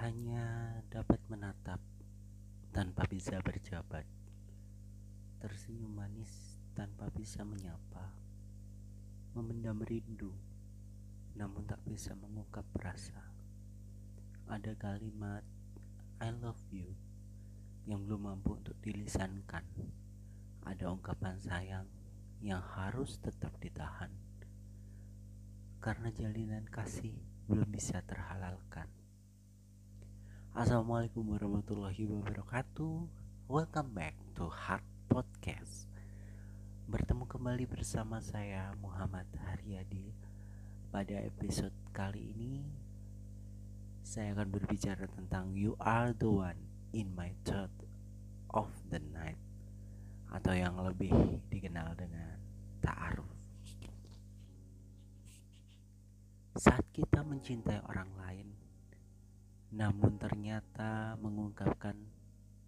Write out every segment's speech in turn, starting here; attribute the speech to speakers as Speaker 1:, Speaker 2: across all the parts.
Speaker 1: hanya dapat menatap tanpa bisa berjabat, tersenyum manis tanpa bisa menyapa, memendam rindu namun tak bisa mengungkap rasa. Ada kalimat I love you yang belum mampu untuk dilisankan. Ada ungkapan sayang yang harus tetap ditahan karena jalinan kasih belum bisa terhalalkan. Assalamualaikum warahmatullahi wabarakatuh. Welcome back to Heart Podcast. Bertemu kembali bersama saya Muhammad Haryadi. Pada episode kali ini Saya akan berbicara tentang You are the one in my thought of the night Atau yang lebih dikenal dengan Ta'aruf. Saat kita mencintai orang lain namun ternyata mengungkapkan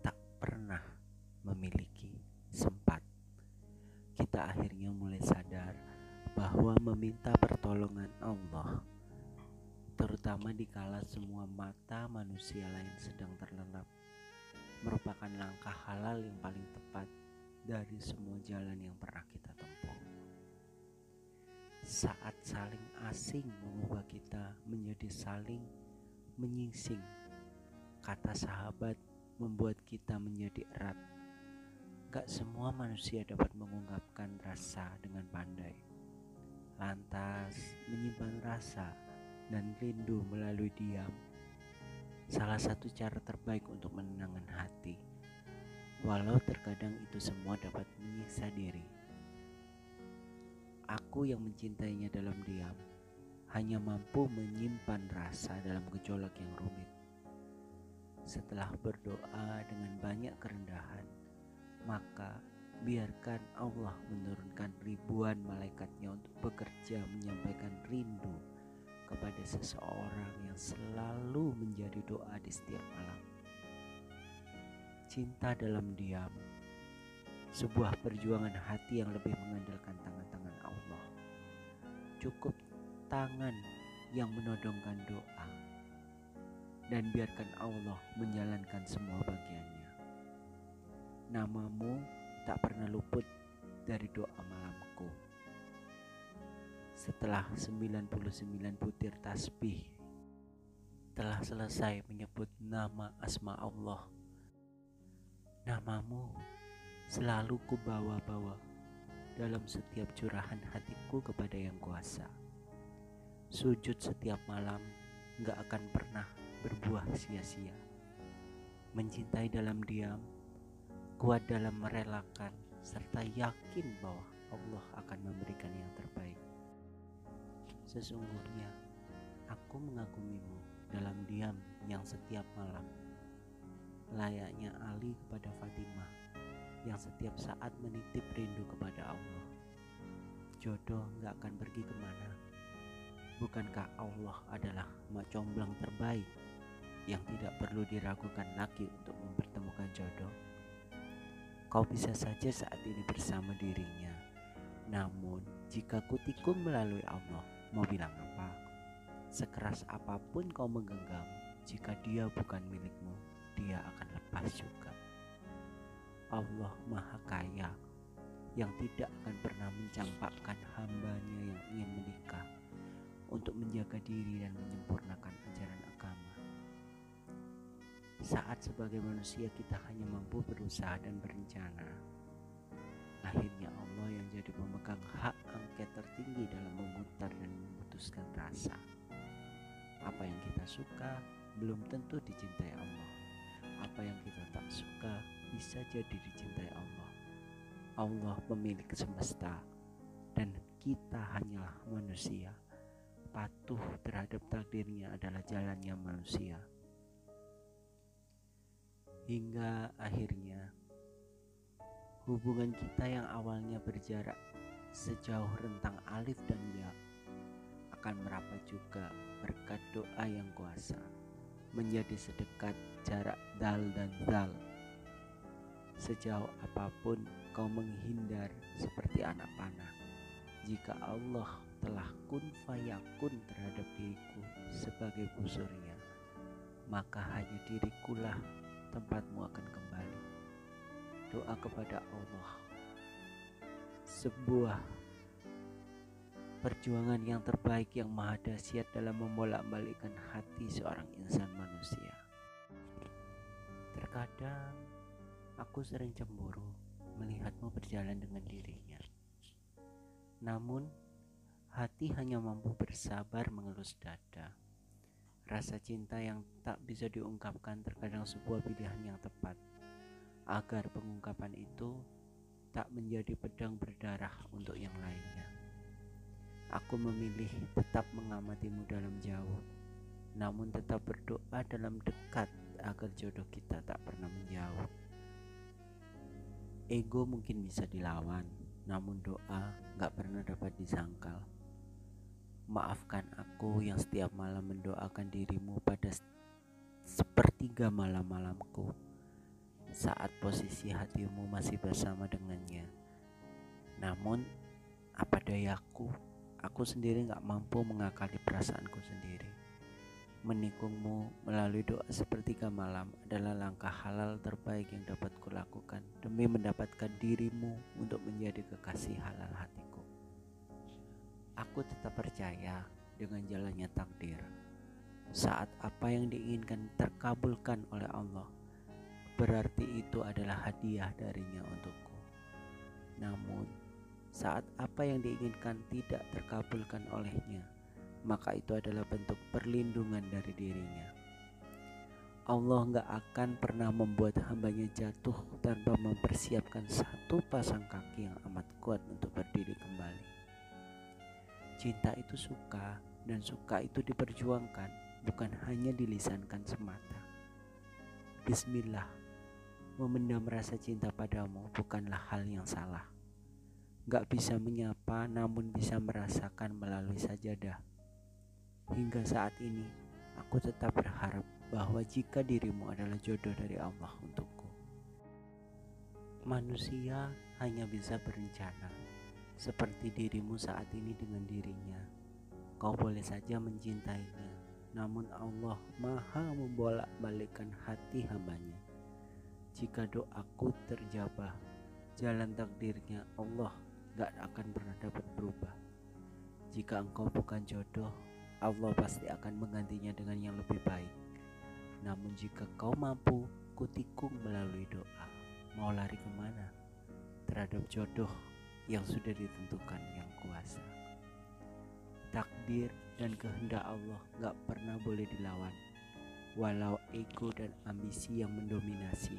Speaker 1: tak pernah memiliki sempat. Kita akhirnya mulai sadar bahwa meminta pertolongan Allah, terutama dikala semua mata manusia lain sedang terlelap, merupakan langkah halal yang paling tepat dari semua jalan yang pernah kita tempuh. Saat saling asing mengubah kita menjadi saling menyingsing. Kata sahabat membuat kita menjadi erat. Gak semua manusia dapat mengungkapkan rasa dengan pandai. Lantas menyimpan rasa dan rindu melalui diam. Salah satu cara terbaik untuk menenangkan hati. Walau terkadang itu semua dapat menyiksa diri. Aku yang mencintainya dalam diam hanya mampu menyimpan rasa dalam gejolak yang rumit. Setelah berdoa dengan banyak kerendahan, maka biarkan Allah menurunkan ribuan malaikatnya untuk bekerja menyampaikan rindu kepada seseorang yang selalu menjadi doa di setiap malam. Cinta dalam diam, sebuah perjuangan hati yang lebih mengandalkan tangan-tangan Allah. Cukup tangan yang menodongkan doa dan biarkan Allah menjalankan semua bagiannya. Namamu tak pernah luput dari doa malamku. Setelah 99 butir tasbih telah selesai menyebut nama asma Allah. Namamu selalu kubawa-bawa dalam setiap curahan hatiku kepada yang kuasa. Sujud setiap malam gak akan pernah berbuah sia-sia. Mencintai dalam diam, kuat dalam merelakan, serta yakin bahwa Allah akan memberikan yang terbaik. Sesungguhnya, aku mengagumimu dalam diam yang setiap malam. Layaknya Ali kepada Fatimah yang setiap saat menitip rindu kepada Allah. Jodoh gak akan pergi ke mana Bukankah Allah adalah mak comblang terbaik yang tidak perlu diragukan lagi untuk mempertemukan jodoh? Kau bisa saja saat ini bersama dirinya. Namun, jika kutikung melalui Allah, mau bilang apa? Sekeras apa pun kau menggenggam, jika dia bukan milikmu, dia akan lepas juga. Allah Maha Kaya yang tidak akan pernah mencampakkan hambanya yang ingin menikah untuk menjaga diri dan menyempurnakan ajaran agama. Saat sebagai manusia kita hanya mampu berusaha dan berencana, akhirnya Allah yang jadi pemegang hak angket tertinggi dalam memutar dan memutuskan rasa. Apa yang kita suka belum tentu dicintai Allah. Apa yang kita tak suka bisa jadi dicintai Allah. Allah pemilik semesta dan kita hanyalah manusia patuh terhadap takdirnya adalah jalannya manusia. Hingga akhirnya hubungan kita yang awalnya berjarak sejauh rentang alif dan ya akan merapat juga berkat doa yang kuasa menjadi sedekat jarak dal dan zal. Sejauh apa pun kau menghindar seperti anak panah, jika Allah telah kun fayakun terhadap diriku sebagai busurnya, maka hanya dirikulah tempatmu akan kembali. Doa kepada Allah, sebuah perjuangan yang terbaik yang maha dahsyat dalam membolak-balikkan hati seorang insan manusia. Terkadang aku sering cemburu melihatmu berjalan dengan dirinya. Namun, hati hanya mampu bersabar mengelus dada. Rasa cinta yang tak bisa diungkapkan terkadang sebuah pilihan yang tepat, agar pengungkapan itu tak menjadi pedang berdarah untuk yang lainnya. Aku memilih tetap mengamatimu dalam jauh, namun tetap berdoa dalam dekat agar jodoh kita tak pernah menjauh. Ego mungkin bisa dilawan, namun doa gak pernah dapat disangkal. Maafkan aku yang setiap malam mendoakan dirimu pada sepertiga malam-malamku saat posisi hatimu masih bersama dengannya. Namun, apa dayaku, aku sendiri gak mampu mengakali perasaanku sendiri. Menikungmu melalui doa sepertiga malam adalah langkah halal terbaik yang dapat kulakukan demi mendapatkan dirimu untuk menjadi kekasih halal hatiku. Aku tetap percaya dengan jalannya takdir. Saat apa yang diinginkan terkabulkan oleh Allah, berarti itu adalah hadiah darinya untukku. Namun, saat apa yang diinginkan tidak terkabulkan olehnya, maka itu adalah bentuk perlindungan dari dirinya. Allah nggak akan pernah membuat hambanya jatuh tanpa mempersiapkan satu pasang kaki yang amat kuat untuk berdiri kembali. Cinta itu suka dan suka itu diperjuangkan, bukan hanya dilisankan semata. Bismillah, memendam rasa cinta padamu bukanlah hal yang salah. Gak bisa menyapa namun bisa merasakan melalui sajadah. Hingga saat ini, aku tetap berharap bahwa jika dirimu adalah jodoh dari Allah untukku. Manusia hanya bisa berencana, seperti dirimu saat ini dengan dirinya. Kau boleh saja mencintainya, namun Allah maha membolak-balikkan hati hambanya. Jika doaku terjabah, jalan takdirnya Allah gak akan pernah dapat berubah. Jika engkau bukan jodoh, Allah pasti akan menggantinya dengan yang lebih baik. Namun jika kau mampu, kutikung melalui doa. Mau lari ke mana? Terhadap jodoh yang sudah ditentukan yang kuasa. Takdir dan kehendak Allah gak pernah boleh dilawan. Walau ego dan ambisi yang mendominasi,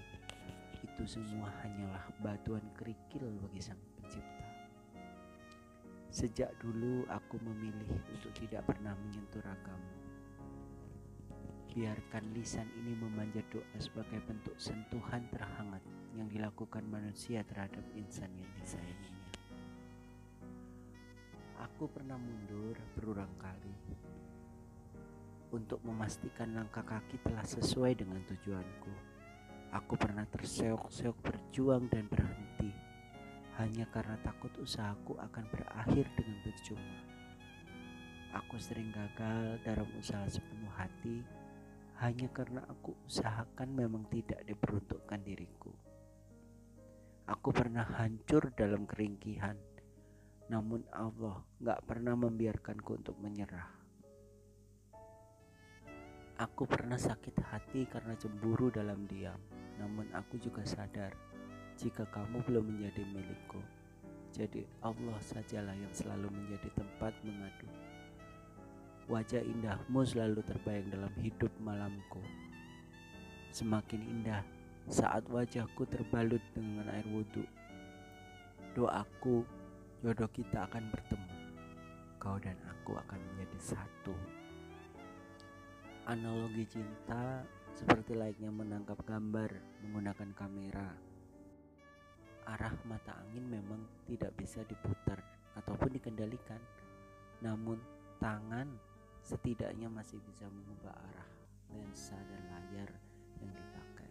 Speaker 1: itu semua hanyalah batuan kerikil bagi sang pencipta. Sejak dulu aku memilih untuk tidak pernah menyentuh ragamu. Biarkan lisan ini memanjat doa sebagai bentuk sentuhan terhangat yang dilakukan manusia terhadap insan yang disayangi. Aku pernah mundur berulang kali untuk memastikan langkah kaki telah sesuai dengan tujuanku. Aku pernah terseok-seok berjuang dan berhenti hanya karena takut usahaku akan berakhir dengan percuma. Aku sering gagal dalam usaha sepenuh hati hanya karena aku usahakan memang tidak diperuntukkan diriku. Aku pernah hancur dalam keringkihan namun Allah gak pernah membiarkanku untuk menyerah. Aku pernah sakit hati karena cemburu dalam diam, namun aku juga sadar jika kamu belum menjadi milikku. Jadi Allah sajalah yang selalu menjadi tempat mengadu. Wajah indahmu selalu terbayang dalam hidup malamku. Semakin indah saat wajahku terbalut dengan air wudhu. Doaku jodoh kita akan bertemu. Kau dan aku akan menjadi satu. Analogi cinta seperti layaknya menangkap gambar menggunakan kamera. Arah mata angin memang tidak bisa diputar ataupun dikendalikan. Namun tangan setidaknya masih bisa mengubah arah lensa dan layar yang dipakai.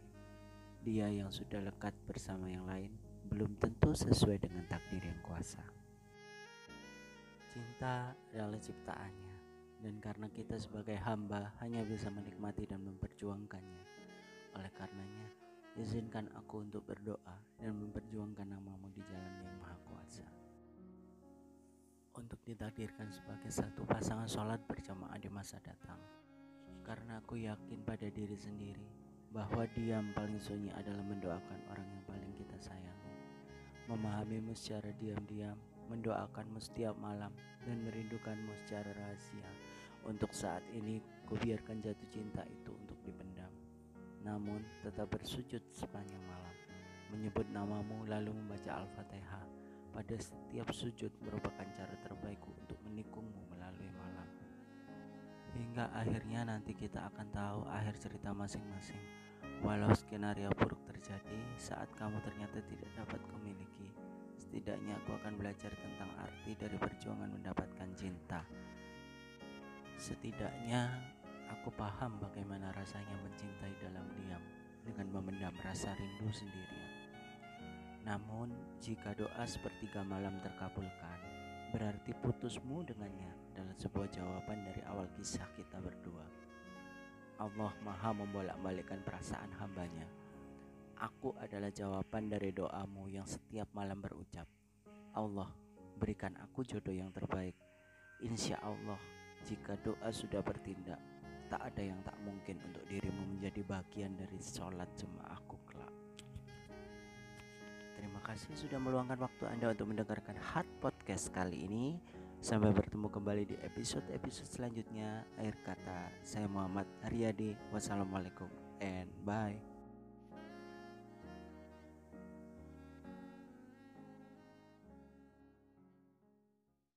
Speaker 1: Dia yang sudah lekat bersama yang lain belum tentu sesuai dengan takdir yang kuasa. Cinta adalah ciptaannya Dan karena kita sebagai hamba hanya bisa menikmati dan memperjuangkannya. Oleh karenanya, izinkan aku untuk berdoa dan memperjuangkan namamu di jalan yang maha kuasa. Untuk ditakdirkan sebagai satu pasangan sholat berjamaah di masa datang. Karena aku yakin pada diri sendiri bahwa diam paling sunyi adalah mendoakan orang yang paling kita sayangi. Memahamimu secara diam-diam, mendoakanmu setiap malam, dan merindukanmu secara rahasia. Untuk saat ini, ku biarkan jatuh cinta itu untuk dipendam. Namun, tetap bersujud sepanjang malam, menyebut namamu lalu membaca Al-Fatihah. Pada setiap sujud merupakan cara terbaikku untuk menikungmu melalui malam. Hingga akhirnya nanti kita akan tahu akhir cerita masing-masing. Walau skenario buruk terjadi saat kamu ternyata tidak dapat kumiliki, setidaknya aku akan belajar tentang arti dari perjuangan mendapatkan cinta. Setidaknya aku paham bagaimana rasanya mencintai dalam diam dengan memendam rasa rindu sendirian. Namun, jika doa sepertiga malam terkabulkan, berarti putusmu dengannya adalah sebuah jawaban dari awal kisah kita berdua. Allah maha membolak-balikkan perasaan hambanya. Aku adalah jawaban dari doamu yang setiap malam berucap. Allah, berikan aku jodoh yang terbaik. Insya Allah, jika doa sudah bertindak, tak ada yang tak mungkin untuk dirimu menjadi bagian dari sholat jemaahku kelak. Kasih sudah meluangkan waktu Anda untuk mendengarkan Hot Podcast kali ini. Sampai bertemu kembali di episode-episode selanjutnya. Akhir kata, saya Muhammad Aryadi. Wassalamualaikum and bye.